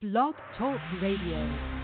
Blog Talk Radio.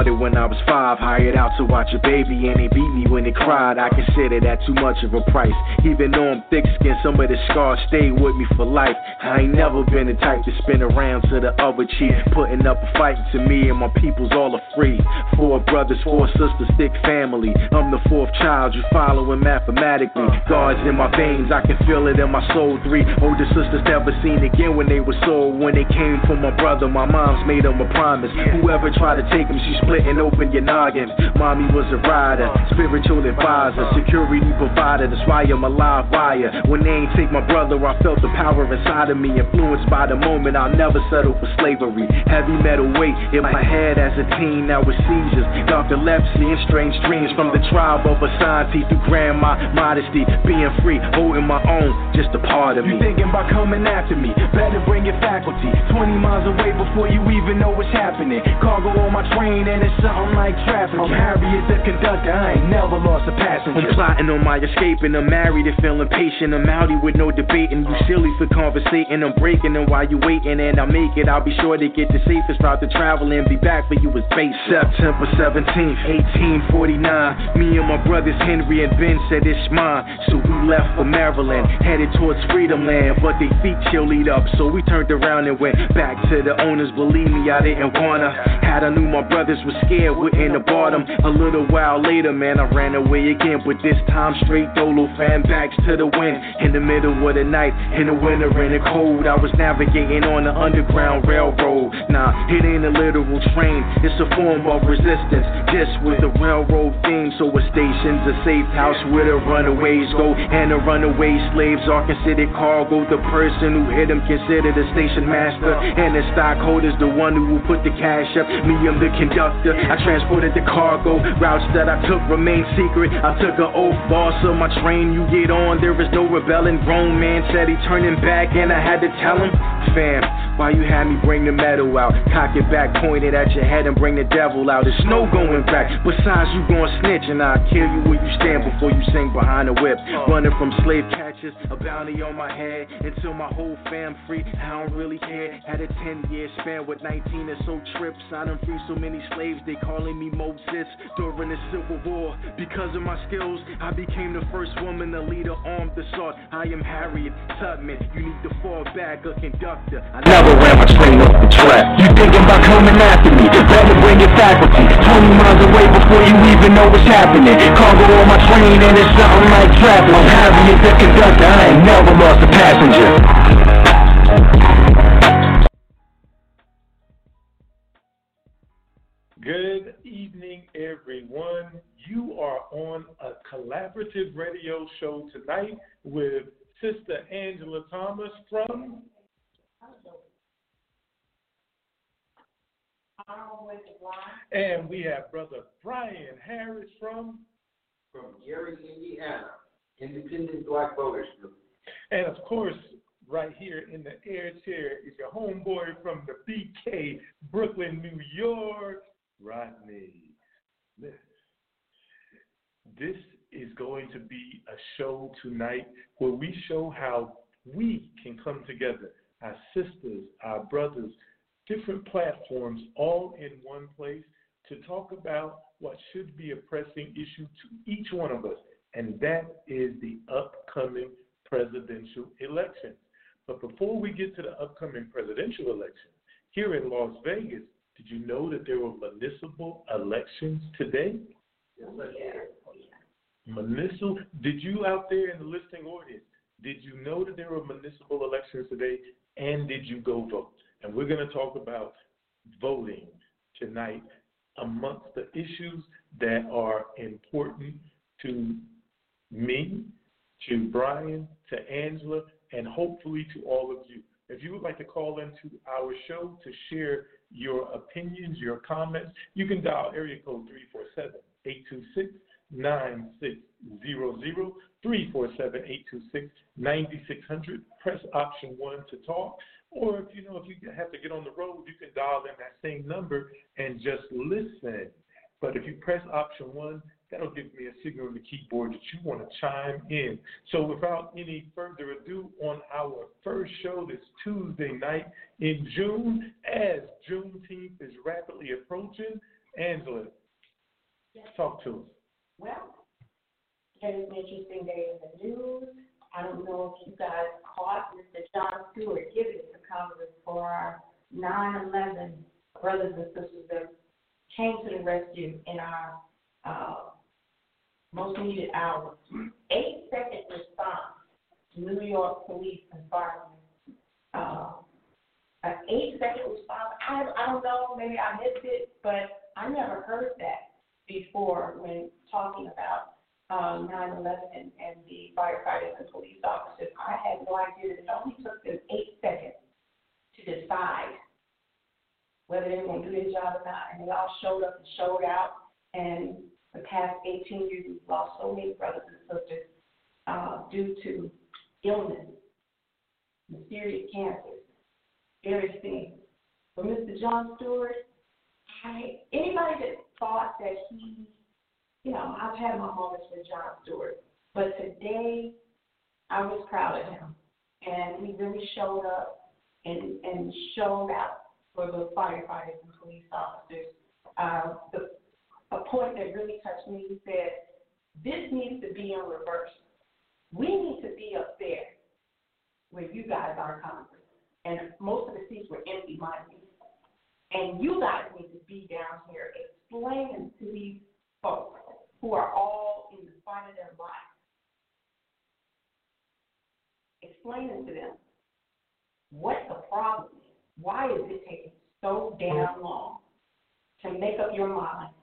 Started when I was five, hired out to watch a baby, and they beat me when it cried. I consider that too much of a price. Even though I'm thick skinned, some of the scars stay with me for life. I ain't never been the type to spin around to the other cheek, putting up a fight to me and my peoples all are free. Four brothers, four sisters, thick family. I'm the fourth child, you following mathematically. God's in my veins, I can feel it in my soul. Three older sisters never seen again when they were sold. When they came from my brother, my mom's made them a promise. Whoever tried to take them, she splitting open your noggin. Mommy was a rider, spiritual advisor, security provider. That's why I'm a live wire. When they ain't take my brother, I felt the power inside of me, influenced by the moment. I'll never settle for slavery. Heavy metal weight in my head as a teen, now with seizures. Dark epilepsy and strange dreams from the tribe of Asante through grandma modesty. Being free, holding my own, just a part of me. You thinking about coming after me? Better bring your faculty. 20 miles away before you even know what's happening. Cargo on my train and it's something like traffic. I'm Harriet the conductor, I ain't never lost a passenger. I'm plotting on my escape and I'm married and feeling patient. I'm outy with no debating. You silly for conversating. I'm breaking and while you waiting and I make it. I'll be sure to get the safest route to travel and be back for you as base. September 17th, 1849. Me and my brothers Henry and Ben said it's mine. So we left for Maryland, headed towards Freedom Land. But they feet chillied up, so we turned around and went back to the owners. Believe me, I didn't wanna. Had I knew my brothers were scared, wouldn't have bought them. A little while later, man, I ran away again. But this time straight dolo fan backs to the wind. In the middle of the night, in the winter, in the cold, I was navigating on the underground railroad. Nah, it ain't a literal train, it's a form of resistance. Just with the railroad theme, so a station's a safe house where the runaways go. And the runaway slaves are considered cargo. The person who hit them considered a station master. And the stockholder's the one who will put the cash up. Me, I'm the conductor. I transported the cargo. Routes that I took remain secret. I took an oath, boss of my train. You get on, there is no rebelling. Grown man said he turning back, and I had to tell him, fam, why you had me bring the metal out? Cock it back, point it at your head, and bring the devil out. There's no going back. Besides, you gon' snitch, and I'll kill you where you stand before you sing behind the whip. Running from slave a bounty on my head until my whole fam free. I don't really care. Had a 10 year span with 19 or so trips. I done free so many slaves, they calling me Moses during the Civil War. Because of my skills, I became the first woman to lead an armed assault. I am Harriet Tubman. You need to fall back, a conductor. I Never ran my train off the track. You thinking about coming after me? Better bring your faculty. 20 miles away before you even know what's happening. Cargo on my train and it's something like traffic. I'm Harriet the conductor, I ain't never lost a passenger. Good evening, everyone. You are on a collaborative radio show tonight with Sister Angela Thomas from and we have Brother Brian Harris from from Gary, Indiana, Independent Black Voters Group. And of course, right here in the air chair is your homeboy from the BK, Brooklyn, New York, Rodney. This is going to be a show tonight where we show how we can come together, our sisters, our brothers, different platforms, all in one place to talk about what should be a pressing issue to each one of us, and that is the upcoming presidential election. But before we get to the upcoming presidential election, here in Las Vegas, did you know that there were municipal elections today? Municipal, did you out there in the listening audience, did you know that there were municipal elections today and did you go vote? And we're going to talk about voting tonight amongst the issues that are important to me, to Brian, to Angela, and hopefully to all of you. If you would like to call into our show to share your opinions, your comments, you can dial area code 347 826 9600 347 826 9600. Press option one to talk. Or if you know if you have to get on the road, you can dial in that same number and just listen. But if you press option one, that'll give me a signal on the keyboard that you want to chime in. So without any further ado, on our first show this Tuesday night in June, as Juneteenth is rapidly approaching, Angela, talk to us. Well, it is an interesting day in the news. I don't know if you guys caught Mr. Jon Stewart giving to Congress for our 9/11 brothers and sisters that came to the rescue in our uh, most needed hours. Eight second response New York police and firemen. Uh, an eight second response. I I don't know. Maybe I missed it, but I never heard that before when talking about um, 9/11 and, and the firefighters and police officers. I had no idea that it only took them eight seconds to decide whether they were going to do their job or not, and they all showed up and showed out. And the past 18 years, we've lost so many brothers and sisters uh, due to illness, mysterious cancers, various things. But Mr. Jon Stewart, I, anybody that thought that he you know, I've had my moments with Jon Stewart, but today I was proud of him, and he really showed up and and showed out for the firefighters and police officers. Uh, the a point that really touched me, he said, "This needs to be in reverse. We need to be up there where you guys are, Congress, and most of the seats were empty, mind you, and you guys need to be down here explaining to these folks who are all in the fight of their life, explaining to them what the problem is. Why is it taking so damn long to make up your mind?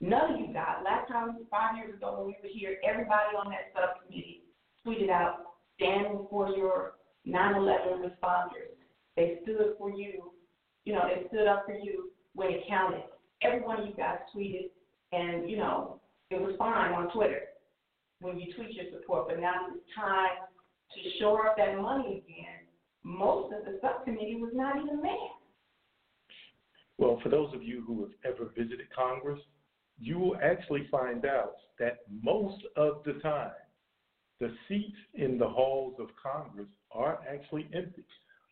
None of you guys, last time, five years ago when we were here, everybody on that subcommittee tweeted out stand for your 9 11 responders. They stood for you, you know, they stood up for you when it counted. Every one of you guys tweeted, and, you know, it was fine on Twitter when you tweet your support, but now it's time to shore up that money again. Most of the subcommittee was not even there. Well, for those of you who have ever visited Congress, you will actually find out that most of the time, the seats in the halls of Congress are actually empty,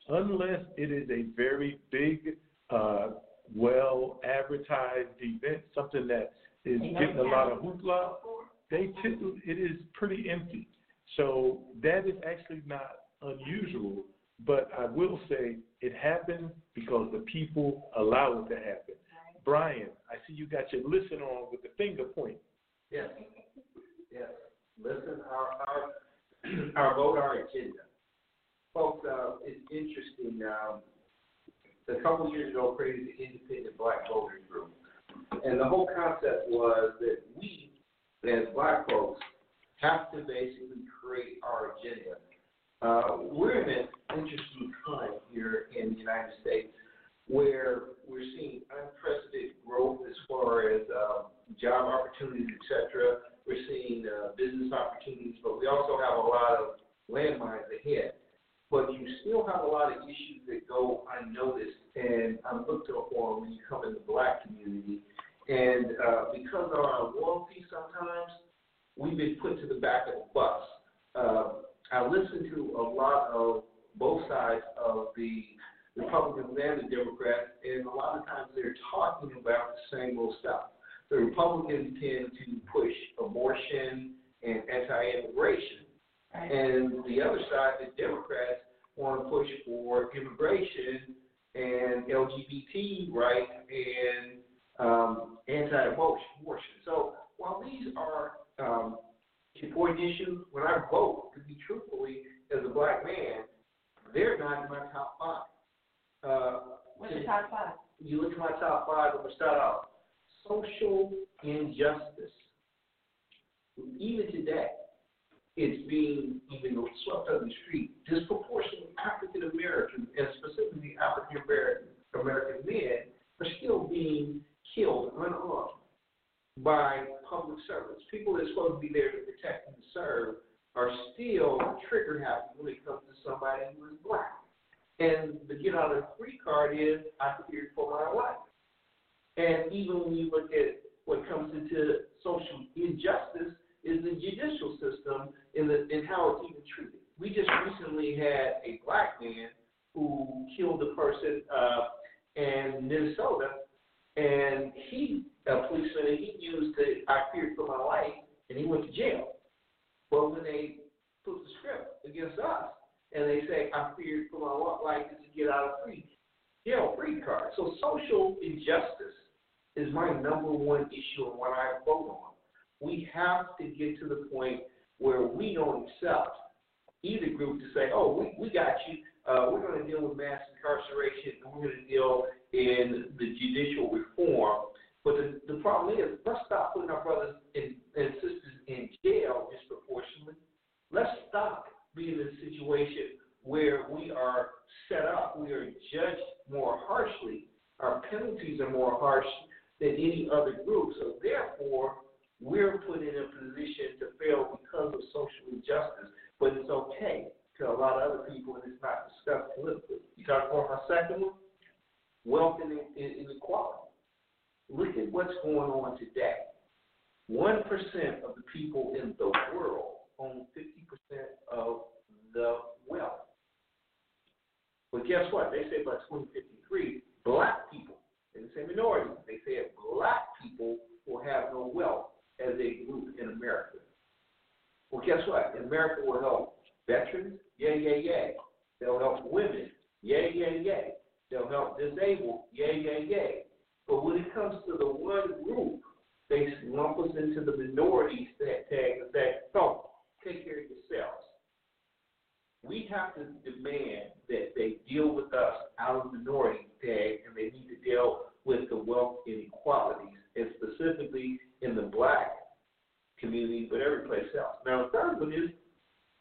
unless it is a very big, uh, well advertised event, something that is getting a lot of hoopla, they tend it is pretty empty. So that is actually not unusual, but I will say it happened because the people allow it to happen. Brian, I see you got your listen on with the finger point. Yes. Yes. Listen, our our our vote, our agenda. Folks, uh, it's interesting. Um, a couple years ago, created the Independent Black Voters Group. And the whole concept was that we, as black folks, have to basically create our agenda. Uh, we're in an interesting time here in the United States where we're seeing unprecedented growth as far as um, job opportunities, etc. We're seeing uh, business opportunities, but we also have a lot of landmines ahead. But you still have a lot of issues that go unnoticed and unlooked upon when you come in the black community and uh, because of our loyalty, sometimes we've been put to the back of the bus. Uh, I listen to a lot of both sides of the Republicans and the Democrats, and a lot of times they're talking about the same old stuff. The Republicans tend to push abortion and anti-immigration, right. and the other side, the Democrats, want to push for immigration and LGBT rights and um, anti-abortion. So while these are um, important issues, when I vote, to be truthfully, as a black man, they're not in my top five. Uh, What's the top five? You look at my top five, I'm going to start off. Social injustice. Even today, it's being even swept under the street. Disproportionately African Americans, and specifically African American American men, are still being killed unarmed. by public servants. People that are supposed to be there to protect and serve are still trigger happy when it comes to somebody who is black. And the get out of free card is I feared for my life. And even when you look at what comes into social injustice is the judicial system in the in how it's even treated. We just recently had a black man who killed a person uh, in Minnesota, and he a policeman and he used the I feared for my life, and he went to jail. But when they put the script against us, and they say I feared for my life to get out of free jail free card. So social injustice is my number one issue and what I vote on. We have to get to the point where we don't accept either group to say, oh, we, we got you. Uh, we're going to deal with mass incarceration and we're going to deal in the judicial reform. But the, the problem is, let's stop putting our brothers and, and sisters in jail disproportionately. Let's stop being in a situation where we are set up, we are judged more harshly, our penalties are more harsh than any other group. So therefore, we're put in a position to fail because of social injustice. But it's okay to a lot of other people, and it's not discussed politically. You talk about my second one, wealth and inequality. Look at what's going on today. One percent of the people in the world own fifty percent of the wealth. But guess what? They say by 2053, black people, they say minority, they say black people will have no wealth as a group in America. Well, guess what? America will help veterans, yay, yay, yay. They'll help women, yay, yay, yay. They'll help disabled, yay, yay, yay. But when it comes to the one group, they lump us into the minorities that tag and say, "Oh, take care of yourselves." We have to demand that they deal with us out of the minority tag, and they need to deal with the wealth inequalities, and specifically in the black community, but every place else. Now, the third one is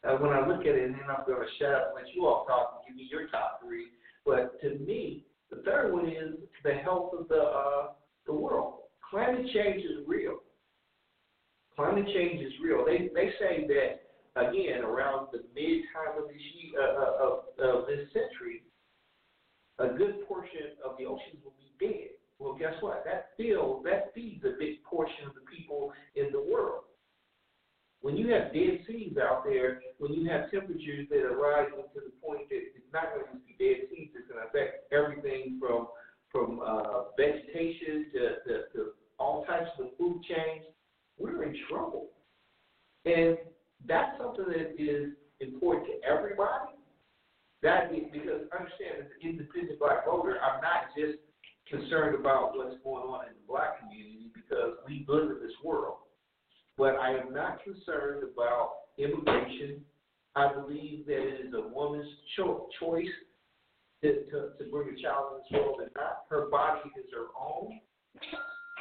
uh, when I look at it, and then I'm going to shut up and let you all talk and give me your top three. But to me, the third one is the health of the uh, the world. Climate change is real. Climate change is real. They they say that again around the mid time of this year, uh, uh, of, of this century, a good portion of the oceans will be dead. Well, guess what? That feels that feeds a big portion of the people in the world. When you have dead seas out there, when you have temperatures that are rising to the point that it's not going to be dead seas, it's going to affect everything from from uh, vegetation to, to, to all types of food chains. We're in trouble, and that's something that is important to everybody. That is because understand as an independent black voter, I'm not just concerned about what's going on in the black community because we live in this world but I am not concerned about immigration. I believe that it is a woman's cho- choice to, to, to bring a child into this world and not her body is her own.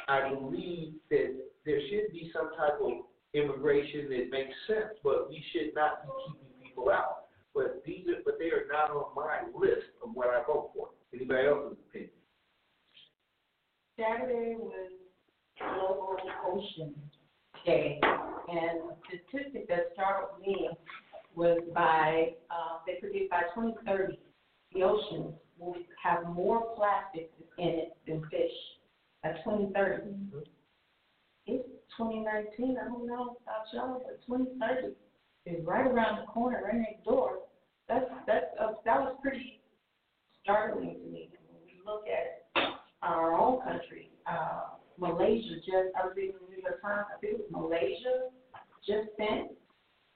I believe that there should be some type of immigration that makes sense, but we should not be keeping people out. But these are, but they are not on my list of what I vote for. Anybody else's opinion? Saturday was Global Ocean Day, and a statistic that startled me was by uh, they predict by 2030 the oceans will have more plastic in it than fish. By 2030, mm-hmm. it's 2019. I don't know about y'all, but 2030 is right around the corner, right next door. That's that's uh, that was pretty startling to me when we look at our own country. Uh, Malaysia just, I was reading the New York Times, I think it was Malaysia just sent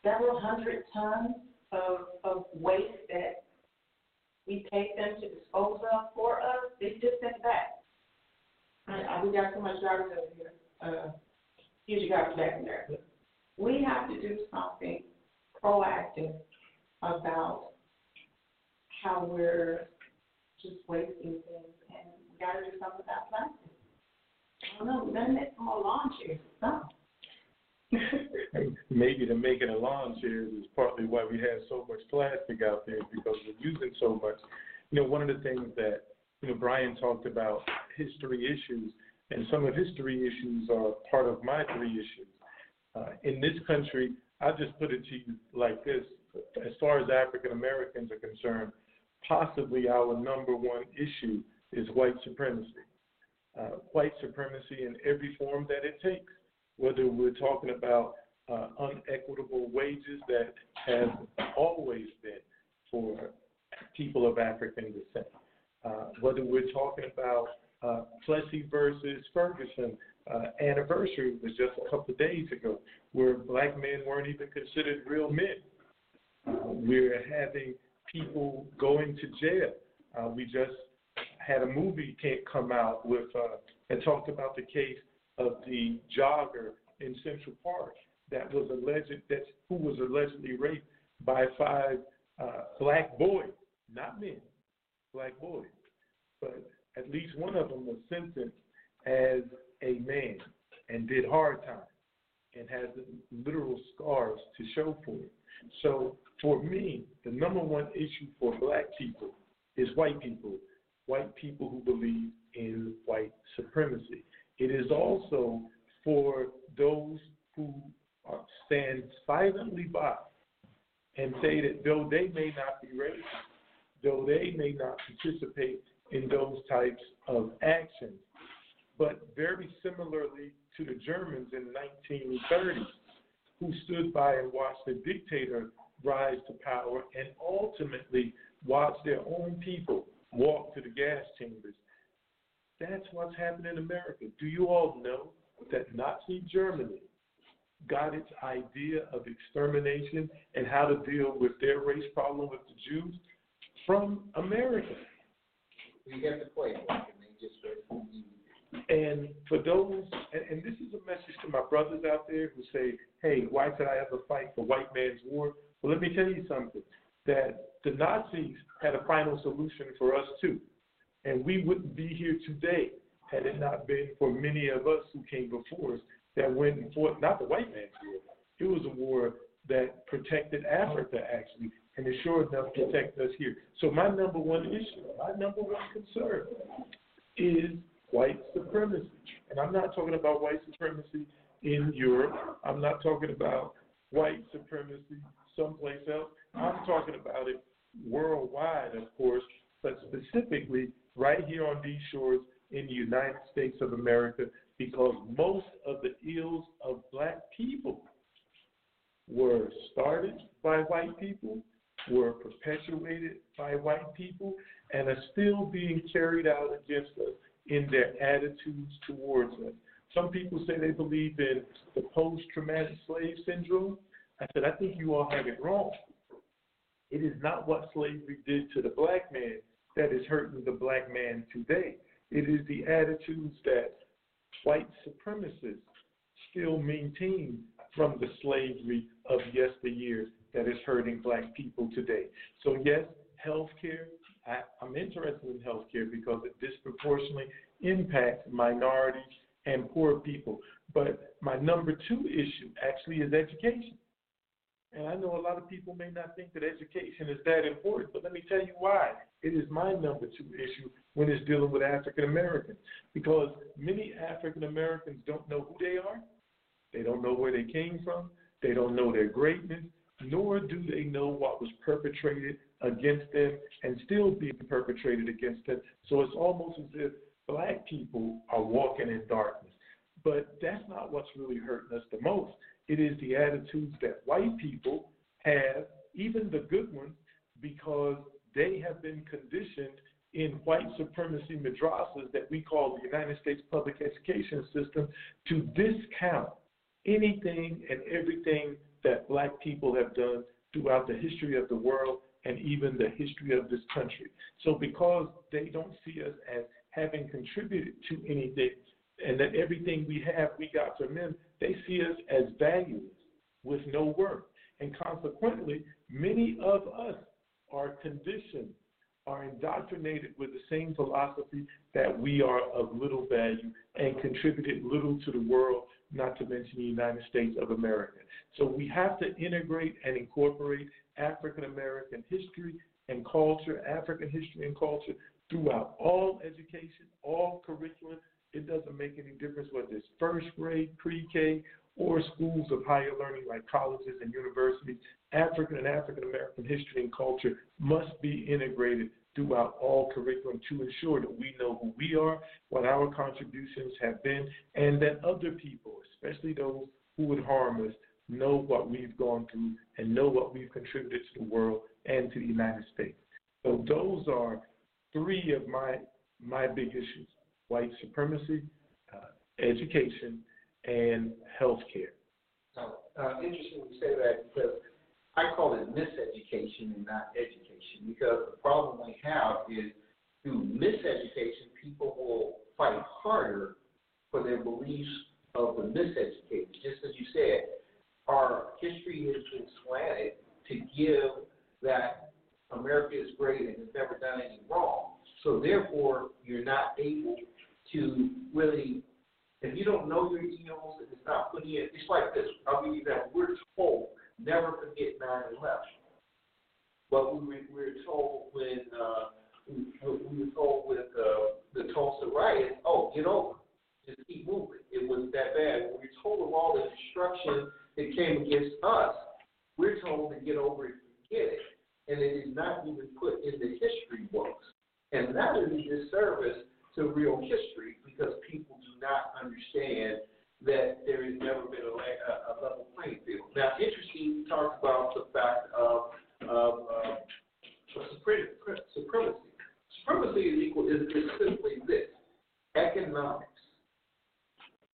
several hundred tons of, of waste that we paid them to dispose of for us. They just sent back. I, I, we got so much garbage over here. Uh, your garbage back in there. We have to do something proactive about how we're just wasting things, and we got to do something about plastic. I lawn. Maybe make it a lawn chairs is partly why we have so much plastic out there because we're using so much. You know, one of the things that you know Brian talked about history issues. and some of his three issues are part of my three issues. Uh, in this country, I'll just put it to you like this as far as African Americans are concerned, possibly our number one issue is white supremacy. Uh, white supremacy in every form that it takes, whether we're talking about uh, unequitable wages that have always been for people of African descent, uh, whether we're talking about uh, Plessy versus Ferguson uh, anniversary was just a couple of days ago, where black men weren't even considered real men. Uh, we're having people going to jail. Uh, we just had a movie come out with uh, and talked about the case of the jogger in Central Park that was alleged that who was allegedly raped by five uh, black boys, not men, black boys. But at least one of them was sentenced as a man and did hard time and has literal scars to show for it. So for me, the number one issue for black people is white people, white people who believe in white supremacy. It is also for those who stand silently by and say that though they may not be racist, though they may not participate in those types of actions, but very similarly to the Germans in the 1930s, who stood by and watched the dictator rise to power and ultimately watched their own people walk to the gas chambers. That's what's happening in America. Do you all know that Nazi Germany got its idea of extermination and how to deal with their race problem with the Jews from America? You get the point. just and for those, and, and this is a message to my brothers out there who say, hey, why should I ever fight for white man's war? Well, let me tell you something that the Nazis had a final solution for us too. And we wouldn't be here today had it not been for many of us who came before us that went and fought not the white man's war. It was a war that protected Africa actually, and it sure enough protect us here. So my number one issue, my number one concern is white supremacy. And I'm not talking about white supremacy in Europe. I'm not talking about white supremacy someplace else. I'm talking about it worldwide, of course, but specifically right here on these shores in the United States of America, because most of the ills of black people were started by white people, were perpetuated by white people, and are still being carried out against us in their attitudes towards us. Some people say they believe in the post traumatic slave syndrome. I said, I think you all have it wrong. It is not what slavery did to the black man that is hurting the black man today. It is the attitudes that white supremacists still maintain from the slavery of yesteryear that is hurting black people today. So, yes, healthcare, I, I'm interested in healthcare because it disproportionately impacts minorities and poor people. But my number two issue actually is education. And I know a lot of people may not think that education is that important, but let me tell you why. It is my number two issue when it's dealing with African Americans. Because many African Americans don't know who they are, they don't know where they came from, they don't know their greatness, nor do they know what was perpetrated against them and still being perpetrated against them. So it's almost as if black people are walking in darkness. But that's not what's really hurting us the most. It is the attitudes that white people have, even the good ones, because they have been conditioned in white supremacy madrasas that we call the United States public education system to discount anything and everything that black people have done throughout the history of the world and even the history of this country. So, because they don't see us as having contributed to anything and that everything we have we got from them, they see us as valueless with no worth. And consequently, many of us are conditioned, are indoctrinated with the same philosophy that we are of little value and contributed little to the world, not to mention the United States of America. So we have to integrate and incorporate African American history and culture, African history and culture throughout all education, all curriculum, it doesn't make any difference whether it's first grade, pre-K, or schools of higher learning like colleges and universities. African and African American history and culture must be integrated throughout all curriculum to ensure that we know who we are, what our contributions have been, and that other people, especially those who would harm us, know what we've gone through and know what we've contributed to the world and to the United States. So those are three of my my big issues: white supremacy, uh, education, and health care. uh, interesting you say that because I call it miseducation and not education because the problem we have is through miseducation, people will fight harder for their beliefs of the miseducated. Just as you said, our history has been slanted to give that America is great and has never done any wrong. So therefore, you're not able to really, if you don't know your EOs and it's not put in, it's like this. I'll give you that. We're told never forget 9 11. But we were, we were told when, uh, we, we were told with uh, the Tulsa riot, oh, get over. Just keep moving. It wasn't that bad. When we were told of all the destruction that came against us, we're told to get over it forget it. And it is not even put in the history books. And that is a disservice to real history because people do not understand that there has never been a, a, a level playing field. Now, interesting, you talked about the fact of, of supremacy. Supremacy is equal is, is simply this: economics.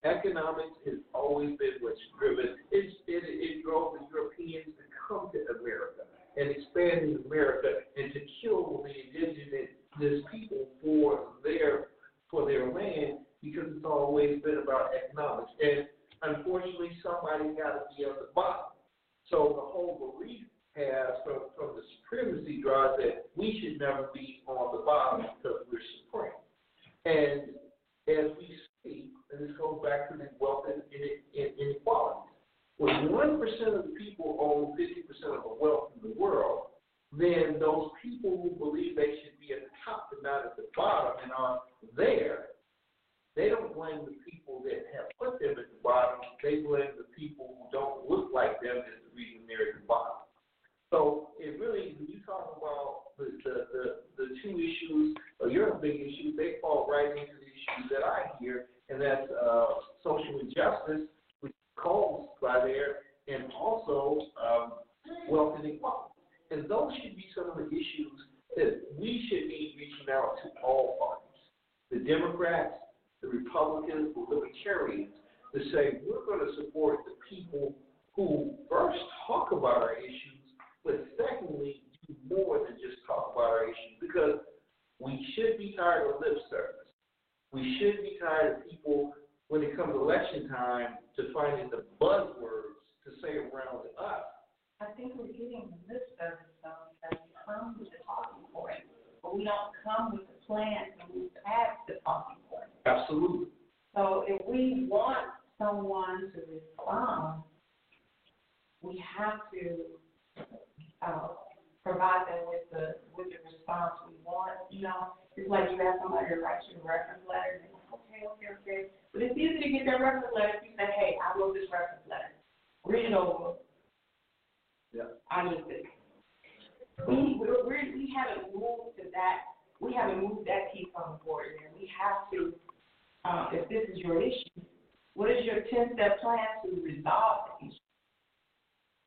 Economics has always been what's driven. It's, it, it drove the Europeans to come to America and expand in America and to kill the indigenous people for their for their land because it's always been about economics. And unfortunately, somebody got to be at the bottom. So the whole belief has from, from the supremacy drive that we should never be on the bottom because we're supreme. And as we see, and this goes back to the wealth inequalities. When 1% of the people own 50% of the wealth in the world, then those people who believe they should be at the top and not at the bottom and are there, they don't blame the people that have put them at the bottom. They blame the people who don't look like them as the reason they're at the bottom. So it really, when you talk about the, the, the, the two issues, or your big issues, they fall right into the issues that I hear, and that's uh, social injustice, which calls by there, and also um, wealth inequality. And those should be some of the issues that we should be reaching out to all parties, the Democrats, the Republicans, the Libertarians, to say we're going to support the people who first talk about our issues, but secondly, do more than just talk about our issues because we should be tired of lip service. We should be tired of people, when it comes election time, to finding the buzzwords to say around us. I think we're getting the lip service though, because we come with the talking point, but we don't come with the plan to move past the talking point. Absolutely. So if we want someone to respond, we have to uh, provide them with the with the response we want. You know, it's like you have somebody to write you a reference letter. And okay, okay, okay. But it's easy to if you say, hey, I wrote this reference letter. Read it over. Yeah. I need this. We we're, we're, we haven't moved to that. We haven't moved that piece on the board yet. We have to. Uh, if this is your issue, what is your ten-step plan to resolve the issue?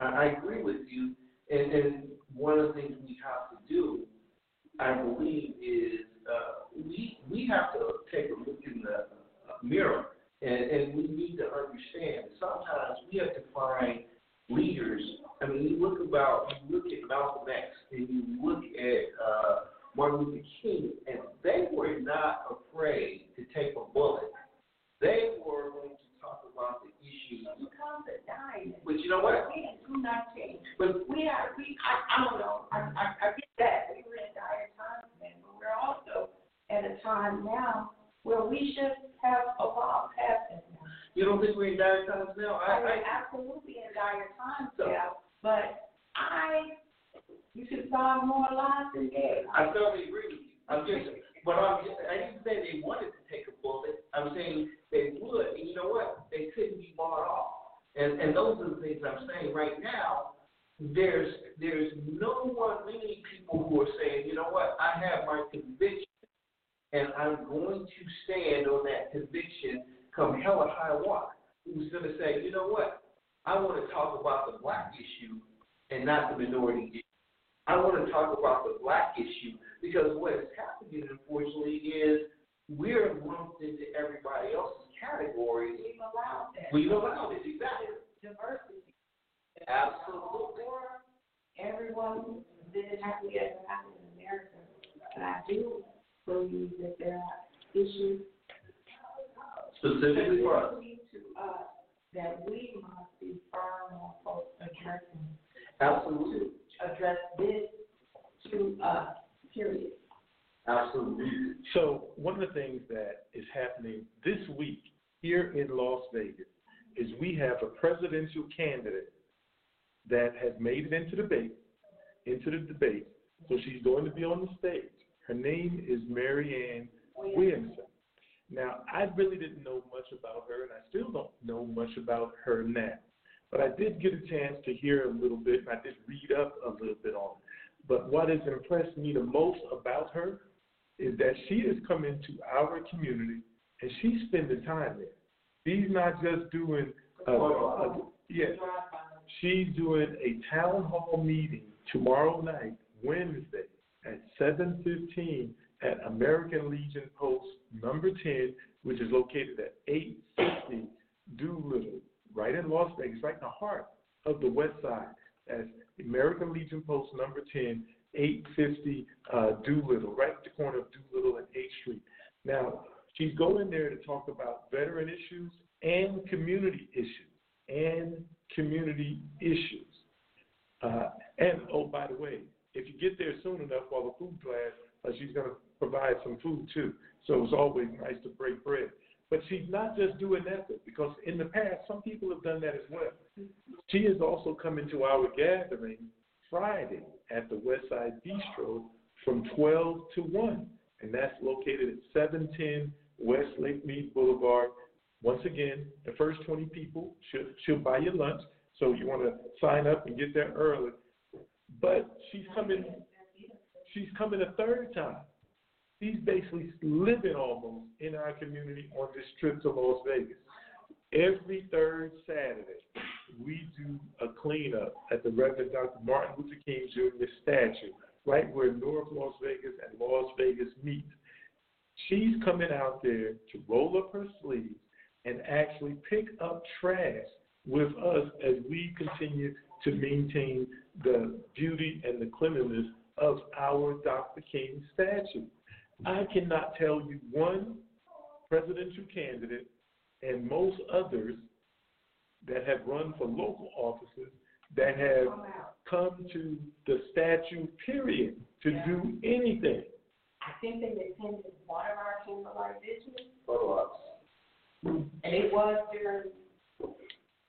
I, I agree with you. And, and one of the things we have to do, I believe, is uh, we we have to take a look in the mirror, and, and we need to understand. Sometimes we have to find leaders. I mean, you look about, you look at Malcolm X, and you look at uh, Martin Luther King, and they were not afraid to take a bullet. They were going to talk about the issues. You come to dying. But you know what? We do not change. But We are, we, I, I don't know, I, I, I get that, we were in dire times then, but we're also at a time now where we should have a lot past it now. You don't think we're in dire times now? I, oh, I, We're absolutely in dire times So- now, but I, you should solve more lives than dead. I totally agree with you. I'm just, but I'm, just, I didn't say they wanted to take a bullet. I'm saying they would, and you know what? They couldn't be bought off. And and those are the things I'm saying right now. There's there's no one, many people who are saying, you know what? I have my conviction, and I'm going to stand on that conviction, come hell or high water. Who's going to say, you know what? I want to talk about the black issue and not the minority issue. I want to talk about the black issue because what is happening, unfortunately, is we're lumped into everybody else's category. We've allowed that. We've allowed it, exactly. Diversity. Absolutely. Before, everyone didn't have to get happen in America. And I do believe that there are issues Specifically for us. to us that we must be firm on folks addressing, Absolutely. address this to us, period. Absolutely. So one of the things that is happening this week here in Las Vegas is we have a presidential candidate that has made it into debate, into the debate. So she's going to be on the stage. Her name is Marianne Williamson. Now, I really didn't know much about her, and I still don't know much about her now. But I did get a chance to hear a little bit, and I did read up a little bit on it. But what has impressed me the most about her is that she has come into our community and she's spending time there. She's not just doing, uh, yeah, she's doing a town hall meeting tomorrow night, Wednesday, at 7:15 at American Legion Post number 10, which is located at 850 Doolittle, right in Las Vegas, right in the heart of the West Side. That's American Legion Post number 10, 850 uh, Doolittle, right at the corner of Doolittle and 8th Street. Now, she's going there to talk about veteran issues and community issues, and community issues. Uh, and oh, by the way, if you get there soon enough while the food class, uh, she's going to provide some food too. So it's always nice to break bread. But she's not just doing that though, because in the past some people have done that as well. She is also coming to our gathering Friday at the Westside Bistro from 12 to 1, and that's located at 710 West Lake Mead Boulevard. Once again, the first 20 people should she'll buy you lunch, so you want to sign up and get there early. But she's coming. She's coming a third time. She's basically living almost in our community on this trip to Las Vegas. Every third Saturday, we do a cleanup at the Reverend Dr. Martin Luther King Jr. statue, right where North Las Vegas and Las Vegas meet. She's coming out there to roll up her sleeves and actually pick up trash with us as we continue to maintain the beauty and the cleanliness of our Dr. King statue. I cannot tell you one presidential candidate and most others that have run for local offices that have come to the statue, period, to do anything. I think they attended one of our Kimberlite visits, Photo ops. and it was during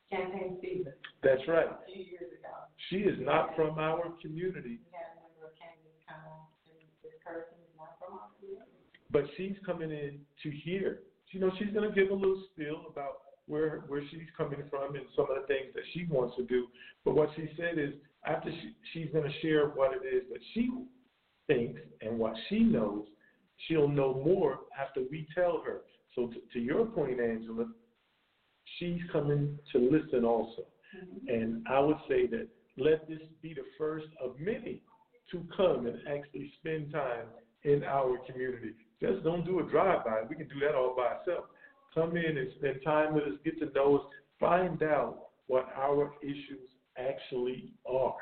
campaign season, That's right. a few years ago. She is not from our community, We had a number of candidates come on, and this person is not from our community. But she's coming in to hear. You know, she's going to give a little spiel about where where she's coming from and some of the things that she wants to do. But what she said is after she, she's going to share what it is that she thinks and what she knows, she'll know more after we tell her. So to, to your point, Angela, she's coming to listen also. Mm-hmm. And I would say that let this be the first of many to come and actually spend time in our community. Just don't do a drive-by. We can do that all by ourselves. Come in and spend time with us, get to know us, find out what our issues actually are.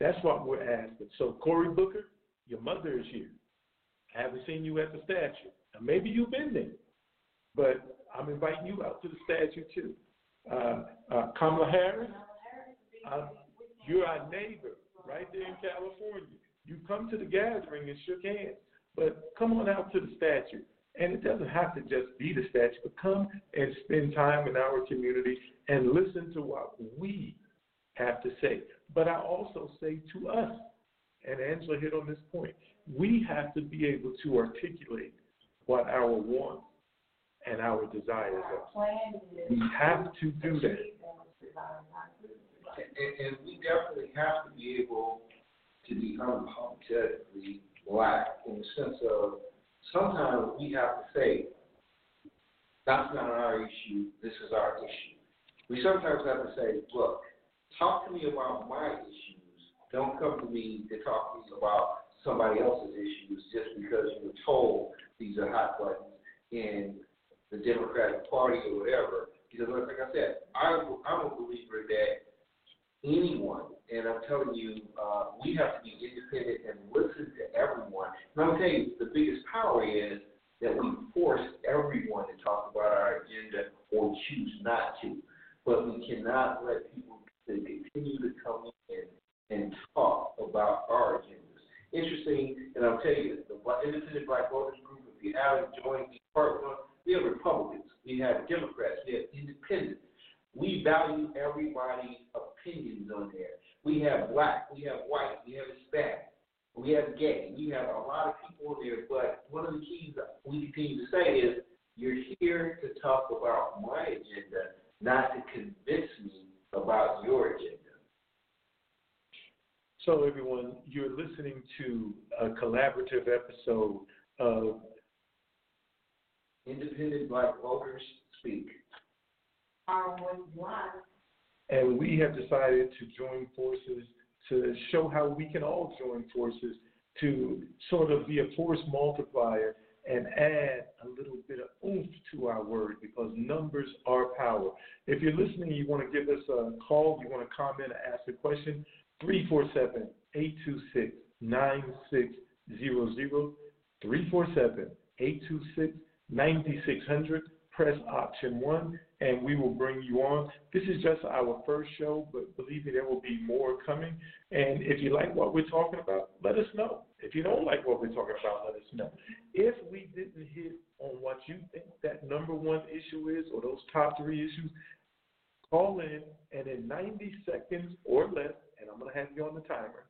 That's what we're asking. So, Cory Booker, your mother is here. I haven't seen you at the statue. Now, maybe you've been there, but I'm inviting you out to the statue too. Uh, uh, Kamala Harris, um, you're our neighbor right there in California. You come to the gathering and shook hands, but come on out to the statue. And it doesn't have to just be the statue, but come and spend time in our community and listen to what we have to say. But I also say to us, and Angela hit on this point, we have to be able to articulate what our wants and our desires are. We have to do that. And, and we definitely have to be able to be unapologetically black in the sense of sometimes we have to say, that's not our issue, this is our issue. We sometimes have to say, look, talk to me about my issues. Don't come to me to talk to me about somebody else's issues just because you were told these are hot buttons in the Democratic Party or whatever. Because like I said, I'm, I'm a believer that anyone, and I'm telling you, uh, we have to be independent and listen to everyone. And I'm going to tell you, the biggest power is that we force everyone to talk about our agenda or choose not to. But we cannot let people continue to come in and talk about our agendas. Interesting, and I'll tell you, the Independent Black Voters Group, if you haven't joined the part one, we have Republicans, we have Democrats, we have Independents. We value everybody's opinions on there. We have black, we have white, we have Hispanic, we have gay, we have a lot of people in there. But one of the keys we continue to say is, you're here to talk about my agenda, not to convince me about your agenda. So, everyone, you're listening to a collaborative episode of Independent Black Voters Speak. Our voice is live. And we have decided to join forces to show how we can all join forces to sort of be a force multiplier and add a little bit of oomph to our word because numbers are power. If you're listening, you want to give us a call, you want to comment or ask a question, 347 826 9600. 347 826 9600. Press option one, and we will bring you on. This is just our first show, but believe me, there will be more coming. And if you like what we're talking about, let us know. If you don't like what we're talking about, let us know. If we didn't hit on what you think that number one issue is, or those top three issues, call in, and in 90 seconds or less, and I'm going to have you on the timer,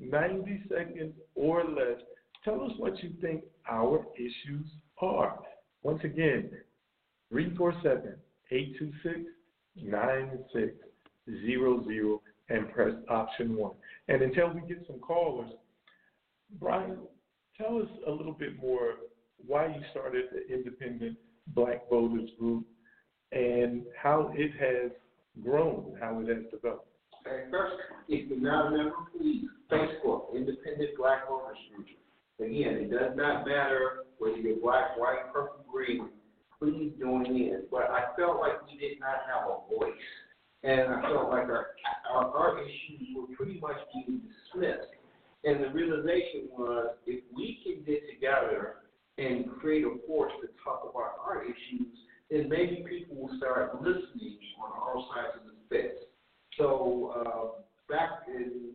90 seconds or less, tell us what you think our issues are. Once again, 347 826 9600 and press option one. And until we get some callers, Brian, tell us a little bit more why you started the Independent Black Voters Group and how it has grown, how it has developed. Okay, first, if you're not a member, please, Facebook, Independent Black Voters Group. Again, it does not matter whether you're black, white, purple, green, join in. But I felt like we did not have a voice. And I felt like our, our, our issues were pretty much being dismissed. And the realization was if we can get together and create a force to talk about our issues, then maybe people will start listening on all sides of the fence. So uh, back in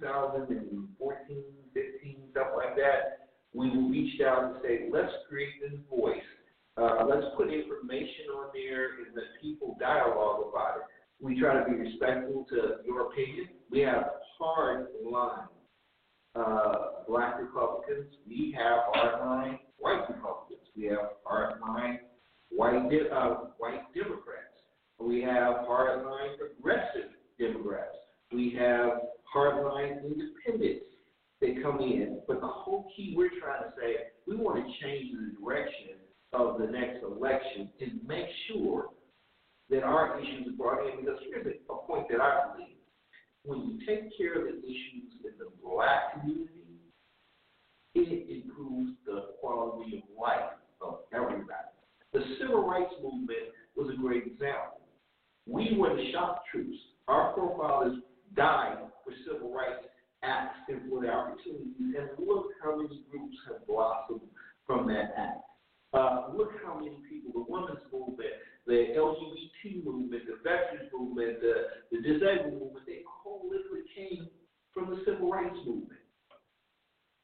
2014, 15, stuff like that, we reached out and say, let's create this voice. Uh, let's put information on there and let people dialogue about it. We try to be respectful to your opinion. We have hard lines. Uh, black Republicans, we have hard line white Republicans. We have hard line white uh, white Democrats. We have hardline progressive Democrats. We have hardline independents that come in. But the whole key we're trying to say, we want to change the direction of the next election and make sure that our issues are brought in. Because here's a, point that I believe. When you take care of the issues in the black community, it improves the quality of life of everybody. The civil rights movement was a great example. We were the shock troops. Our forefathers died for civil rights acts and for the opportunities. And look how many groups have blossomed from that act. Uh, look how many people, the women's movement, the LGBT movement, the veterans movement, the, the disabled movement, they all literally came from the civil rights movement.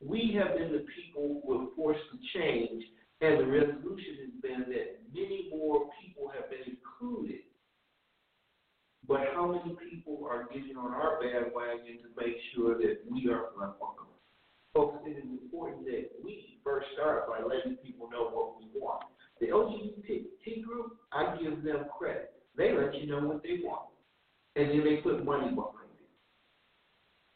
We have been the people who have forced the change, and the resolution has been that many more people have been included. But how many people are getting on our bandwagon to make sure that we are not welcome? Folks, it is important that we first start by letting people know what we want. The LGBT group, I give them credit. They let you know what they want. And then they put money behind it.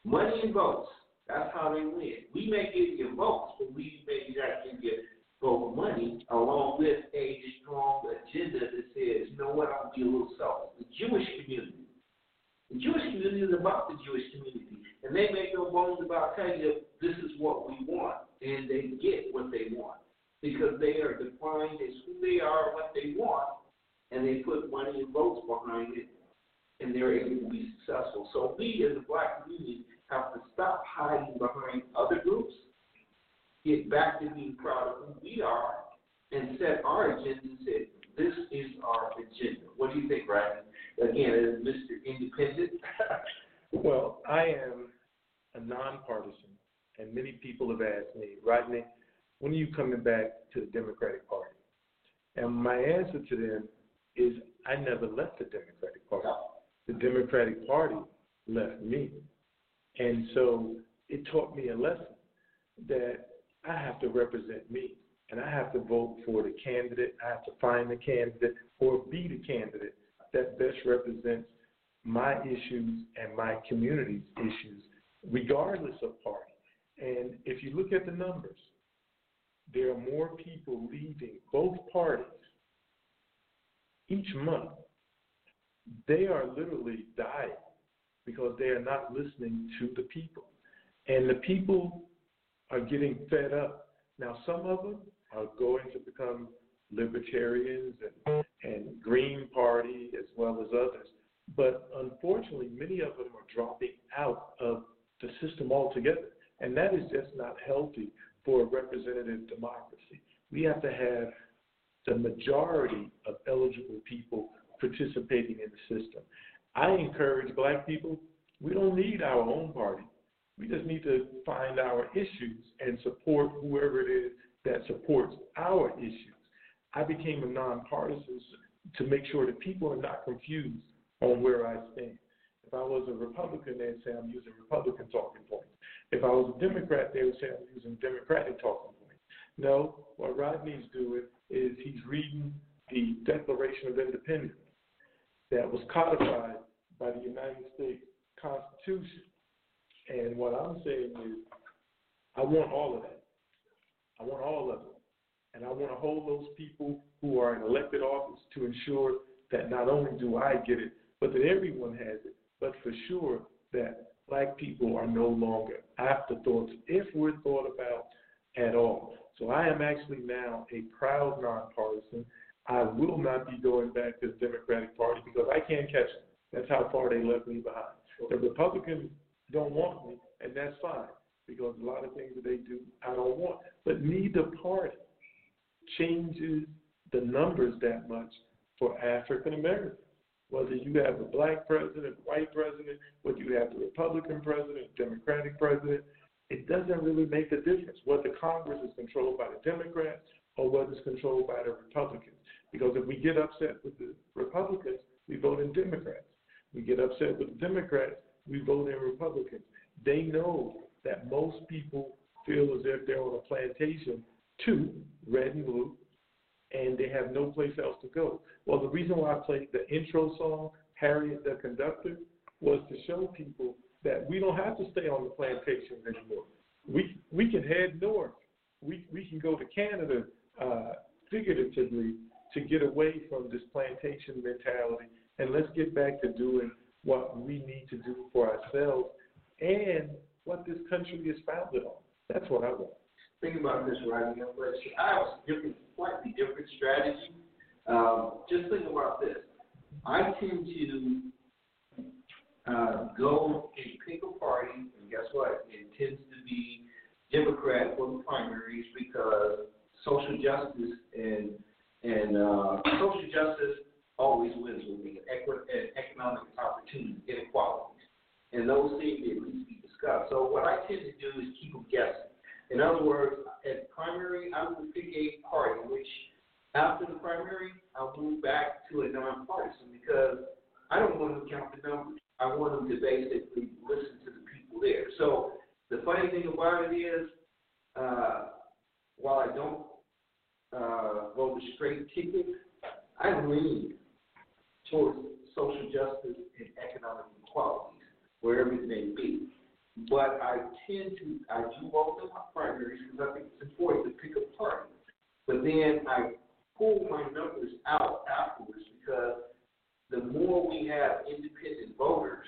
Money and votes. That's how they win. We may give you votes, but we may not give you vote money along with a strong agenda that says, you know what, I'm be a little soft. The Jewish community. The Jewish community is about the Jewish community. And they make no bones about telling you this is what we want. And they get what they want. Because they are defined as who they are, what they want, and they put money and votes behind it, and they're able to be successful. So we as a black community have to stop hiding behind other groups, get back to being proud of who we are, and set our agenda and say, this is our agenda. What do you think, Ryan? Again, as Mr. Independent. well, I am a nonpartisan, and many people have asked me, Rodney, when are you coming back to the Democratic Party? And my answer to them is I never left the Democratic Party. The Democratic Party left me. And so it taught me a lesson that I have to represent me and I have to vote for the candidate. I have to find the candidate or be the candidate that best represents my issues and my community's issues, regardless of party. And if you look at the numbers, there are more people leaving both parties each month. They are literally dying because they are not listening to the people. And the people are getting fed up. Now, some of them are going to become libertarians and, and Green Party as well as others. But unfortunately, many of them are dropping out of the system altogether. And that is just not healthy for a representative democracy. We have to have the majority of eligible people participating in the system. I encourage black people, we don't need our own party. We just need to find our issues and support whoever it is that supports our issues. I became a nonpartisan to make sure that people are not confused on where I stand. If I was a Republican, they'd say I'm using Republican talking points. If I was a Democrat, they would say I'm using Democratic talking points. No, what Rodney's doing is he's reading the Declaration of Independence that was codified by the United States Constitution. And what I'm saying is, I want all of that. I want all of it. And I want to hold those people who are in elected office to ensure that not only do I get it, but that everyone has it. But for sure that black people are no longer afterthoughts if we're thought about at all. So I am actually now a proud nonpartisan. I will not be going back to the Democratic Party because I can't catch them. That's how far they left me behind. The Republicans don't want me, and that's fine because a lot of things that they do I don't want. But neither party changes the numbers that much for African Americans. Whether you have a black president, white president, whether you have a Republican president, Democratic president, it doesn't really make a difference whether Congress is controlled by the Democrats or whether it's controlled by the Republicans. Because if we get upset with the Republicans, we vote in Democrats. We get upset with the Democrats, we vote in Republicans. They know that most people feel as if they're on a plantation, too, red and blue, and they have no place else to go. Well, the reason why I played the intro song, Harriet the Conductor, was to show people that we don't have to stay on the plantations anymore. We we can head north. We we can go to Canada, uh, figuratively, to get away from this plantation mentality, and let's get back to doing what we need to do for ourselves and what this country is founded on. That's what I want. Think about this? I have a different, slightly different strategy. Um, just think about this. I tend to uh, go and pick a party, and guess what? It tends to be Democrat for the primaries because social justice and and uh, social justice always wins with me. And economic opportunity, inequalities, and those things at least be discussed. So what I tend to do is keep them guessing. In other words, at primary, I will pick a party, which after the primary, I'll move back to a nonpartisan because I don't want to count the numbers. I want them to basically listen to the people there. So the funny thing about it is, uh, while I don't uh, vote a straight straight ticket. I lean towards social justice and economic equality, wherever it may be. But I tend to, I do vote in my primaries because I think it's important to pick a party. But then I pull my numbers out afterwards because the more we have independent voters,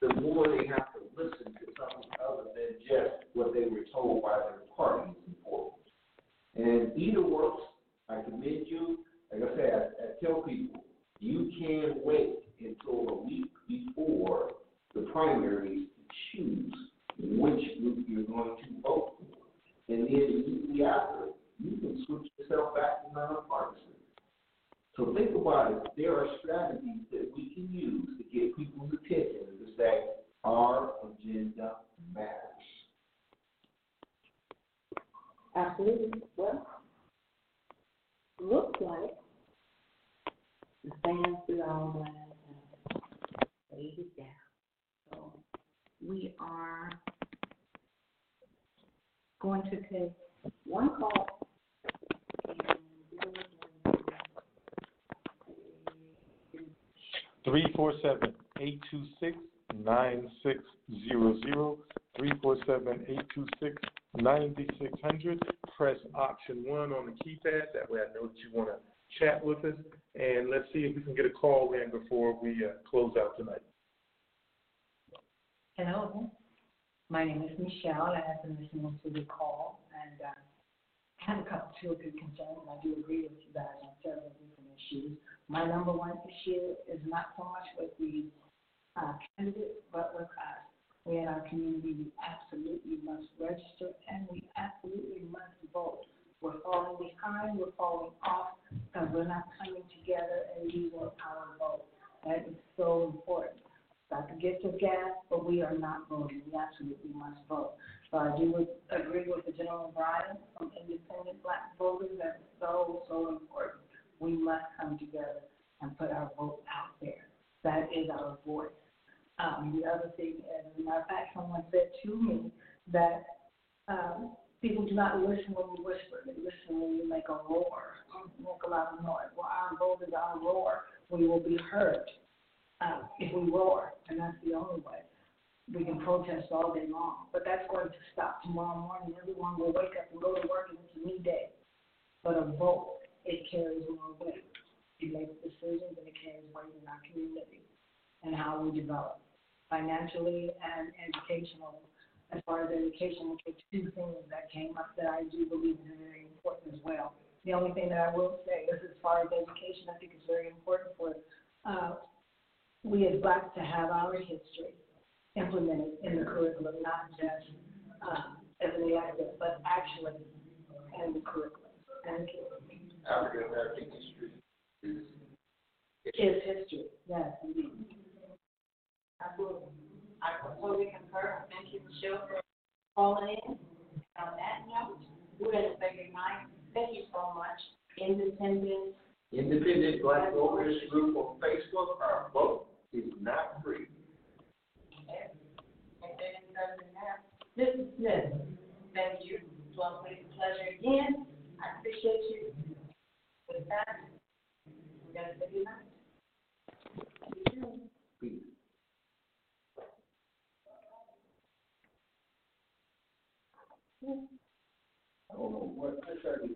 the more they have to listen to something other than just what they were told by their parties important. And either works. I commend you. Like I said, I, I tell people, you can wait until a week before the primaries choose which group you're going to vote for. And then immediately after, you can switch yourself back to nonpartisan. So think about it. There are strategies that we can use to get people's attention to say, our agenda matters. Absolutely. Well, looks like the fans through land have laid it down. So we are going to take one call. Three four seven eight two six nine six zero zero. Three four seven eight two six ninety six hundred. Press option one on the keypad. That way I know that you want to chat with us. And let's see if we can get a call in before we uh, close out tonight. My name is Michelle. I have been listening to the call, and uh, have a couple, two or three concerns. I do agree with you guys on several different issues. My number one issue is not so much with the uh, candidates, but with us. We in our community, we absolutely must register, and we absolutely must vote. We're falling behind, we're falling off, because we're not coming together and using our vote. That is so important. Dr. Gift of gas, but we are not voting. We absolutely must vote. So I do agree with the gentleman Brian from Independent Black Voters. That's so, so important. We must come together and put our vote out there. That is our voice. Um, the other thing is, as a matter of fact, someone said to me that um, people do not listen when you whisper. They listen when you make a roar, make a lot of noise. Well, our vote is our roar. We will be heard uh, if we roar, and that's the only way. We can protest all day long, but that's going to stop tomorrow morning. Everyone will wake up and go to work, and it's a new day. But a vote, it carries more weight. It makes decisions, and it carries weight in our community and how we develop financially and educationally. As far as education, which are two things that came up that I do believe is very important as well. The only thing that I will say is as far as education, I think it's very important for uh, we as blacks to have our history implemented in the curriculum, not just um, as an elective, but actually in the curriculum. Thank you. African American history is Is history, yes, indeed. Absolutely. I totally concur. Thank you, Michelle, for calling in. On that note, we're going to say goodnight. Thank you so much. Independent, Independent Black Voters Group on Facebook. Our vote is not free. This is Smith. Thank you. It's a pleasure again. I appreciate you. With that, we're going to say goodnight. See you. Peace. I don't know what, I tried to